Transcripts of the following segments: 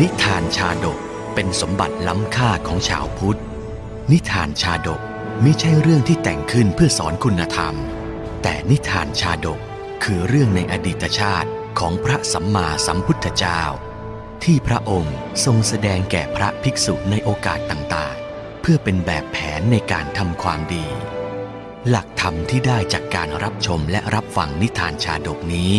นิทานชาดกเป็นสมบัติล้ำค่าของชาวพุทธ นิทานชาดกไม่ใช่เรื่องที่แต่งขึ้นเพื่อสอนคุณธรรม แต่นิทานชาดกคือเรื่องในอดีตชาติของพระสัมมาสัมพุทธเจ้า ที่พระองค์ทรงแสดงแก่พระภิกษุในโอกาสต่างๆ เพื่อเป็นแบบแผนในการทำความดี หลักธรรมที่ได้จากการรับชมและรับฟังนิทานชาดกนี้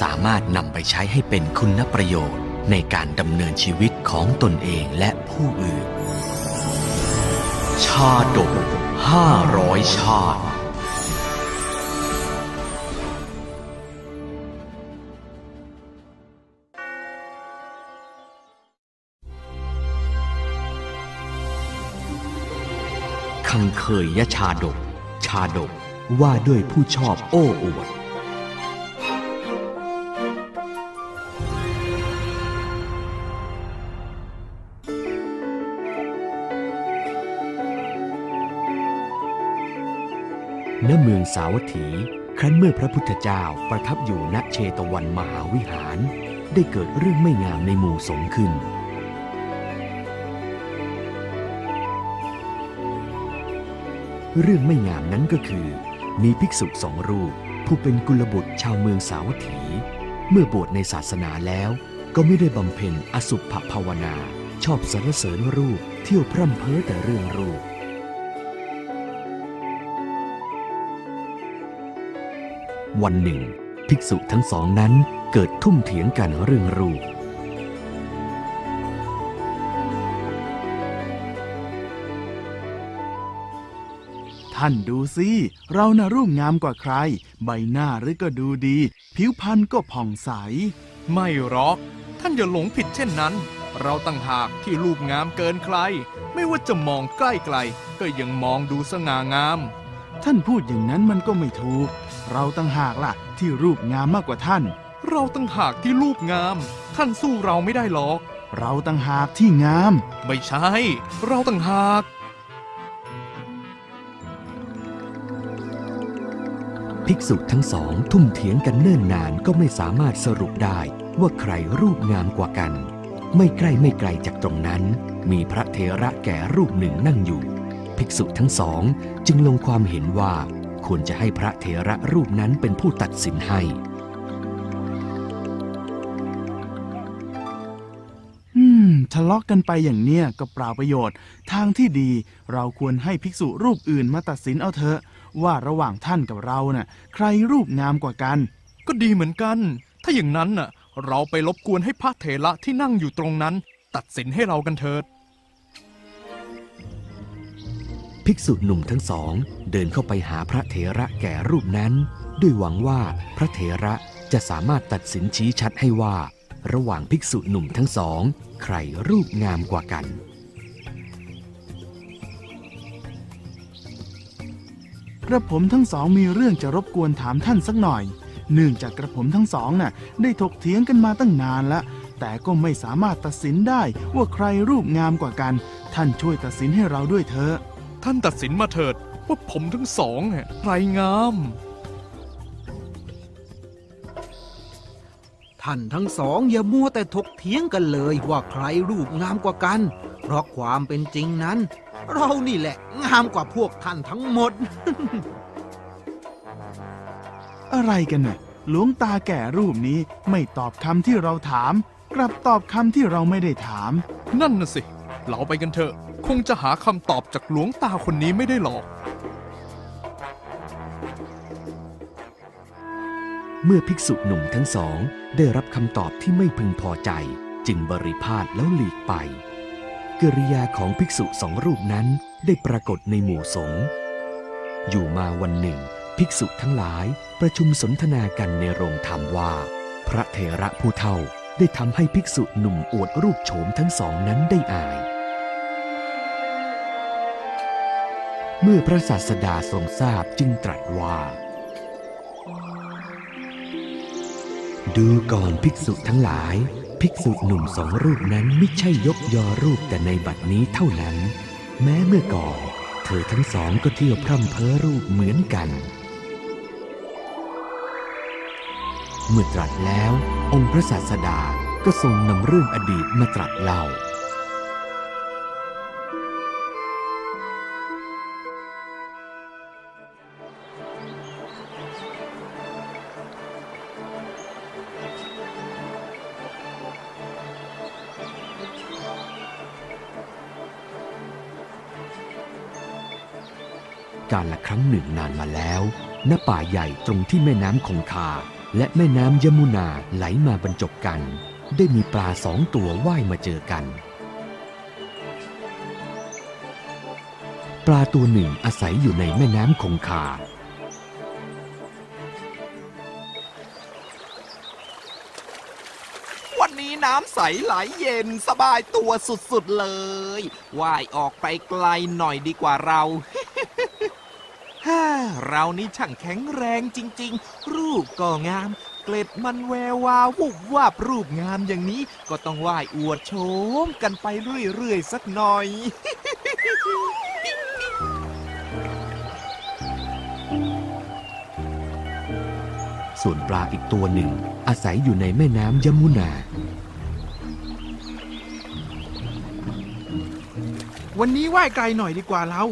สามารถนำไปใช้ให้เป็นคุณประโยชน์ ในการดำเนินชีวิตของตนเองและผู้อื่น ชาดกห้าร้อยชาติคังเคยยชาดกาดกว่าด้วยผู้ชอบโอ้อวด ณ เมืองสาวัตถี ครั้นเมื่อพระพุทธเจ้าประทับอยู่ณเชตวันมหาวิหาร ได้เกิดเรื่องไม่งามในหมู่สงฆ์ขึ้น เรื่องไม่งามนั้นก็คือ มีภิกษุสองรูป ผู้เป็นกุลบุตรชาวเมืองสาวัตถี เมื่อบวชในศาสนาแล้ว ก็ไม่ได้บำเพ็ญอสุภภาวนา ชอบสรรเสริญรูปเที่ยวพร่ำเพ้อแต่เรื่องรูป วันหนึ่ง ภิกษุทั้งสองนั้นเกิดทุ่มเถียงกันเรื่องรูป ท่านดูสิ เราน่ะรูปงามกว่าใคร ใบหน้าหรือก็ดูดี ผิวพรรณก็ผ่องใส ไม่หรอก ท่านอย่าหลงผิดเช่นนั้น เราตั้งหากที่รูปงามเกินใคร ไม่ว่าจะมองใกล้ไกล ก็ยังมองดูสง่างาม ท่านพูดอย่างนั้นมันก็ไม่ถูก เราตั้งหากล่ะ ที่รูปงามมากกว่าท่าน เราตั้งหากที่รูปงาม ท่านสู้เราไม่ได้หรอก เราตั้งหากที่งาม ไม่ใช่ เราตั้งหาก ภิกษุทั้งสองทุ่มเถียงกันเนิ่นนานก็ไม่สามารถสรุปได้ว่าใครรูปงามกว่ากัน ไม่ใกล้ไม่ไกลจากตรงนั้น มีพระเทระแก่รูปหนึ่งนั่งอยู่ ภิกษุทั้งสองจึงลงความเห็นว่าควรจะให้พระเทระรูปนั้นเป็นผู้ตัดสินให้ อืม ทะเลาะกกันไปอย่างเนี้ยก็เปล่าประโยชน์ ทางที่ดีเราควรให้ภิกษุรูปอื่นมาตัดสินเอาเถอะ ว่าระหว่างท่านกับเราน่ะใครรูปงามกว่ากัน ก็ดีเหมือนกัน ถ้าอย่างนั้นน่ะ เราไปรบกวนให้พระเถระที่นั่งอยู่ตรงนั้น ตัดสินให้เรากันเถิด ภิกษุหนุ่มทั้งสอง เดินเข้าไปหาพระเถระแก่รูปนั้น ด้วยหวังว่าพระเถระจะสามารถตัดสินชี้ชัดให้ว่า ระหว่างภิกษุหนุ่มทั้งสอง ใครรูปงามกว่ากัน ระผมทั้งสองมีเรื่องจะรบกวนถามท่านสักหน่อย เนื่องจากกระผมทั้งสองน่ะ ได้ถกเถียงกันมาตั้งนานแล้วแต่ก็ไม่สามารถตัดสินได้ว่าใครรูปงามกว่ากัน ท่านช่วยตัดสินให้เราด้วยเถอะ ท่านตัดสินมาเถิดว่าผมทั้งสองเนี่ยใครงาม ท่านทั้งสองอย่ามัวแต่ถกเถียงกันเลยว่าใครรูปงามกว่ากัน เพราะความเป็นจริงนั้น เรานี่แหละ งามกว่าพวกท่านทั้งหมด อะไรกันน่ะหลวงตาแก่รูปนี้ไม่ตอบคำที่เราถาม กลับตอบคำที่เราไม่ได้ถาม นั่นน่ะสิ เราไปกันเถอะ คงจะหาคำตอบจากหลวงตาคนนี้ไม่ได้หรอก เมื่อภิกษุหนุ่มทั้งสองได้รับคำตอบที่ไม่พึงพอใจ จึงบริพาทแล้วหลีกไป กิริยาของภิกษุสองรูปนั้นได้ปรากฏในหมู่สงฆ์อยู่มาวันหนึ่ง ภิกษุทั้งหลายประชุมสนทนากันในโรงธรรมว่า พระเถระผู้เฒ่าได้ทำให้ภิกษุหนุ่มอวดรูปโฉมทั้งสองนั้นได้อาย เมื่อพระศาสดาทรงทราบจึงตรัสว่า ดูก่อนภิกษุทั้งหลาย ภิกษุหนุ่มสองรูปนั้นไม่ใช่ยกยอรูปแต่ในบัดนี้เท่านั้น แม้เมื่อก่อน เธอทั้งสองก็เที่ยวพร่ำเพ้อรูปเหมือนกัน เมื่อตรัสแล้ว องค์พระศาสดาก็ทรงนำเรื่องอดีตมาตรัสเล่า การละครั้งหนึ่งนานมาแล้ว ณ ป่าใหญ่ตรงที่แม่น้ำคงคา และแม่น้ำยมุนาไหลมาบรรจบกัน ได้มีปลาสองตัวว่ายมาเจอกัน ปลาตัวหนึ่งอาศัยอยู่ในแม่น้ำคงคา วันนี้น้ำใสไหลเย็นสบายตัวสุดๆเลย ว่ายออกไปไกลหน่อยดีกว่าเรา ฮ่าเรานี่ช่างแข็งแรงจริง ๆ รูปก็งาม เกล็ดมันแวววาววุบวาบรูปงามอย่างนี้ ก็ต้องว่ายอวดโฉมกันไปเรื่อยๆสักหน่อยส่วนปลาอีกตัวหนึ่ง อาศัยอยู่ในแม่น้ำยมุนา วันนี้ว่ายไกลหน่อยดีกว่าเรา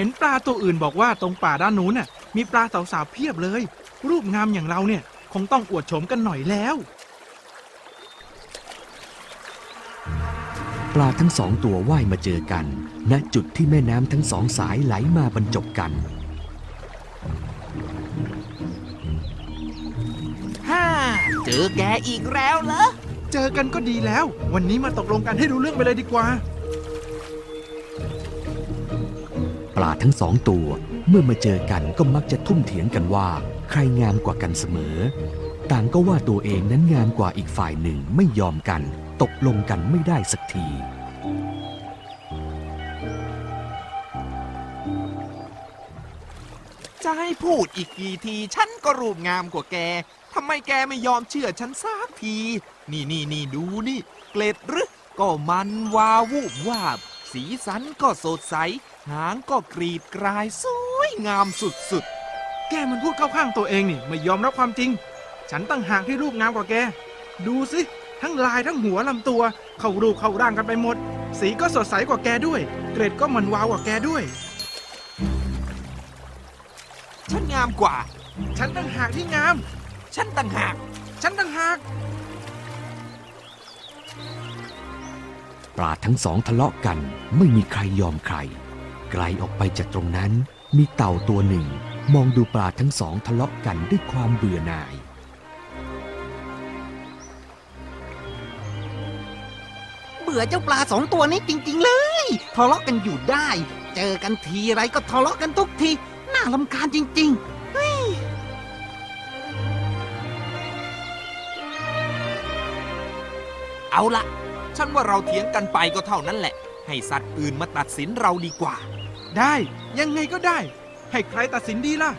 ห็นปลาตัวอื่นบอกว่าตรงป่าด้านนู้นน่ะ มีปลาสาวๆเพียบเลย รูปงามอย่างเราเนี่ย คงต้องอวดโฉมกันหน่อยแล้ว ปลาทั้งสองตัวว่ายมาเจอกัน ณจุดที่แม่น้ำทั้งสองสายไหลมาบรรจบกันฮ่าเจอแกอีกแล้วเหรอ เจอกันก็ดีแล้ว วันนี้มาตกลงกันให้รู้เรื่องไปเลยดีกว่า ปลาทั้งสองตัว เมื่อมาเจอกันก็มักจะทุ่มเถียงกันว่า ใครงามกว่ากันเสมอ ต่างก็ว่าตัวเองนั้นงามกว่าอีกฝ่ายหนึ่งไม่ยอมกัน ตกลงกันไม่ได้สักทีจะให้พูดอีกกี่ที ฉันก็รูปงามกว่าแก ทำไมแกไม่ยอมเชื่อฉันสักที นี่นี่นี่ดูนี่ เกล็ดหรือ ก็มันวาววูบวาบ สีสันก็สดใส หางก็กรีดกรายสวยงามสุดๆ แกมันพูดเข้าข้างตัวเองนี่ไม่ยอมรับความจริง ฉันตั้งหากที่รูปงามกว่าแก ดูสิทั้งลายทั้งหัวลำตัว เข้ารูปเข้าร่างกันไปหมด สีก็สดใสกว่าแกด้วย เกรดก็มันวาวกว่าแกด้วย ฉันงามกว่า ฉันตั้งหากที่งาม ฉันต่างหาก ฉันตั้งหากปลาทั้งสองทะเลาะกันไม่มีใครยอมใคร ไกลออกไปจากตรงนั้น มีเต่าตัวหนึ่ง มองดูปลาทั้งสองทะเลาะกันด้วยความเบื่อหน่าย เบื่อเจ้าปลาสองตัวนี้จริง ๆ เลยทะเลาะกันอยู่ได้ เจอกันทีไรก็ทะเลาะกันทุกที น่าลำคาญจริงเอาละฉันว่าเราเถียงกันไปก็เท่านั้นแหละ ให้สัตว์อื่นมาตัดสินเราดีกว่า ได้ยังไงก็ได้ ให้ใครตัดสินดีล่ะ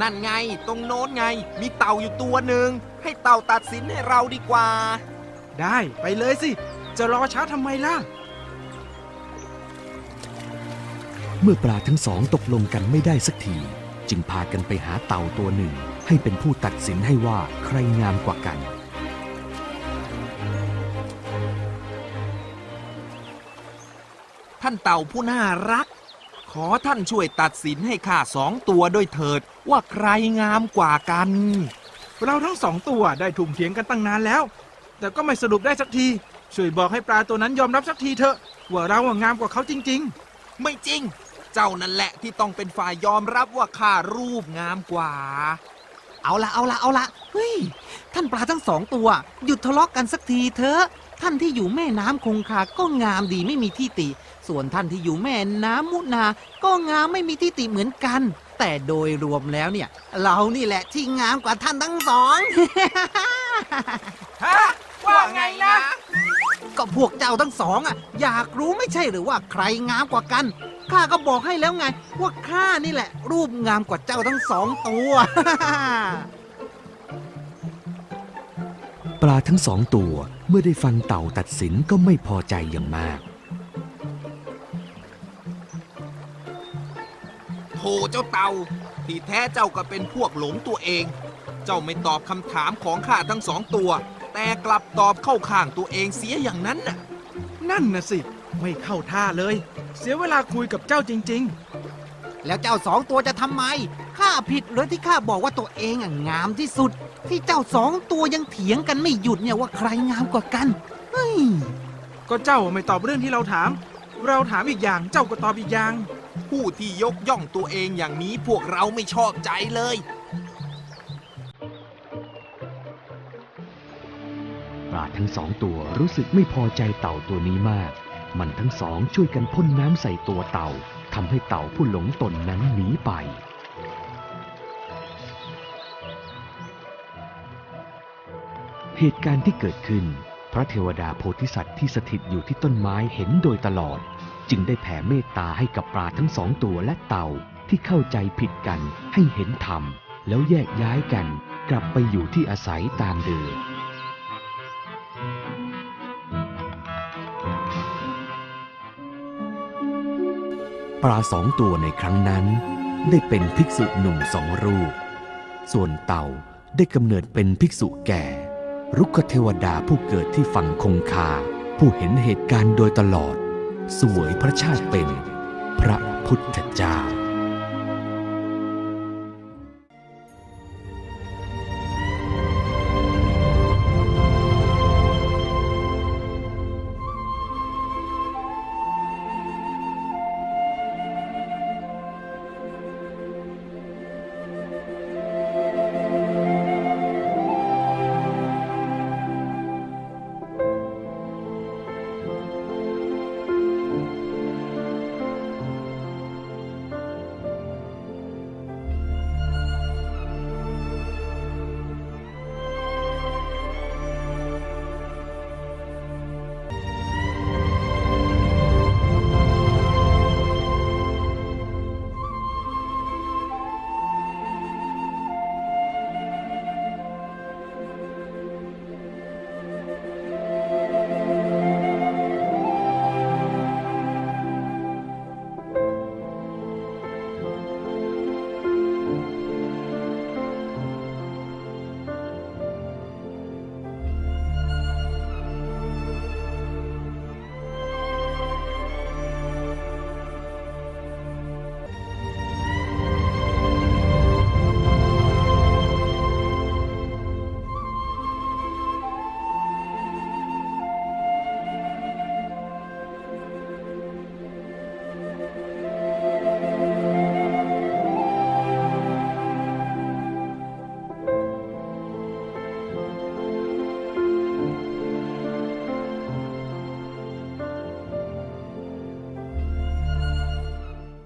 นั่นไงตรงโน้นไง มีเต่าอยู่ตัวหนึ่งให้เต่าตัดสินให้เราดีกว่า ได้ไปเลยสิ จะรอช้าทำไมล่ะ เมื่อปลาทั้งสองตกลงกันไม่ได้สักที จึงพากันไปหาเต่าตัวหนึ่ง ให้เป็นผู้ตัดสินให้ว่าใครงามกว่ากัน เต่าผู้น่ารัก ขอท่านช่วยตัดสินให้ข้าสองตัวด้วยเถิดว่าใครงามกว่ากัน เราทั้งสองตัวได้ทุ่มเถียงกันตั้งนานแล้ว แต่ก็ไม่สรุปได้สักที ช่วยบอกให้ปลาตัวนั้นยอมรับสักทีเถอะ ว่าเราอะงามกว่าเขาจริง ๆ ไม่จริง เจ้านั่นแหละที่ต้องเป็นฝ่ายยอมรับว่าข้ารูปงามกว่า เอาละเอาละเอาละเฮ้ยท่านปลาทั้งสองตัว หยุดทะเลาะกันสักทีเถอะ ท่านที่อยู่แม่น้ำคงคาก็งามดีไม่มีที่ติ ส่วนท่านที่อยู่แม่น้ำมุนา ก็งามไม่มีที่ติเหมือนกัน แต่โดยรวมแล้วเนี่ย เรานี่แหละที่งามกว่าท่านทั้งสองฮะว่าไงนะ ก็พวกเจ้าทั้งสองอะ อยากรู้ไม่ใช่หรือว่าใครงามกว่ากันข้าก็บอกให้แล้วไงว่าข้านี่แหละ รูปงามกว่าเจ้าทั้งสองตัว ปลาทั้งสองตัวเมื่อได้ฟังเต่าตัดสินก็ไม่พอใจอย่างมากโธ่เจ้าเต่า ที่แท้เจ้าก็เป็นพวกหลงตัวเอง เจ้าไม่ตอบคำถามของข้าทั้งสองตัว แต่กลับตอบเข้าข้างตัวเองเสียอย่างนั้นน่ะ นั่นน่ะสิ ไม่เข้าท่าเลย เสียเวลาคุยกับเจ้าจริงแล้วเจ้าสองตัวจะทำไม ข้าผิดหรือที่ข้าบอกว่าตัวเองอะงามที่สุด ที่เจ้าสองตัวยังเถียงกันไม่หยุดเนี่ยว่าใครงามกว่ากันเฮ้ยๆก็เจ้าไม่ตอบเรื่องที่เราถาม เราถามอีกอย่างเจ้าก็ตอบอีกอย่าง ผู้ที่ยกย่องตัวเองอย่างนี้พวกเราไม่ชอบใจเลย ปลาทั้งสองตัวรู้สึกไม่พอใจเต่าตัวนี้มาก มันทั้งสองช่วยกันพ่นน้ำใส่ตัวเต่าทำให้เต่าผู้หลงตนนั้นหนีไป เหตุการณ์ที่เกิดขึ้น พระเทวดาโพธิสัตว์ที่สถิตอยู่ที่ต้นไม้เห็นโดยตลอด จึงได้แผ่เมตตาให้กับปลาทั้งสองตัวและเต่าที่เข้าใจผิดกันให้เห็นธรรม แล้วแยกย้ายกันกลับไปอยู่ที่อาศัยตามเดิมปลาสองตัวในครั้งนั้น ได้เป็นภิกษุหนุ่มสองรูป ส่วนเต่าได้กำเนิดเป็นภิกษุแก่ รุกขเทวดาผู้เกิดที่ฝั่งคงคา ผู้เห็นเหตุการณ์โดยตลอด สวยพระชาติเป็น พระพุทธเจ้า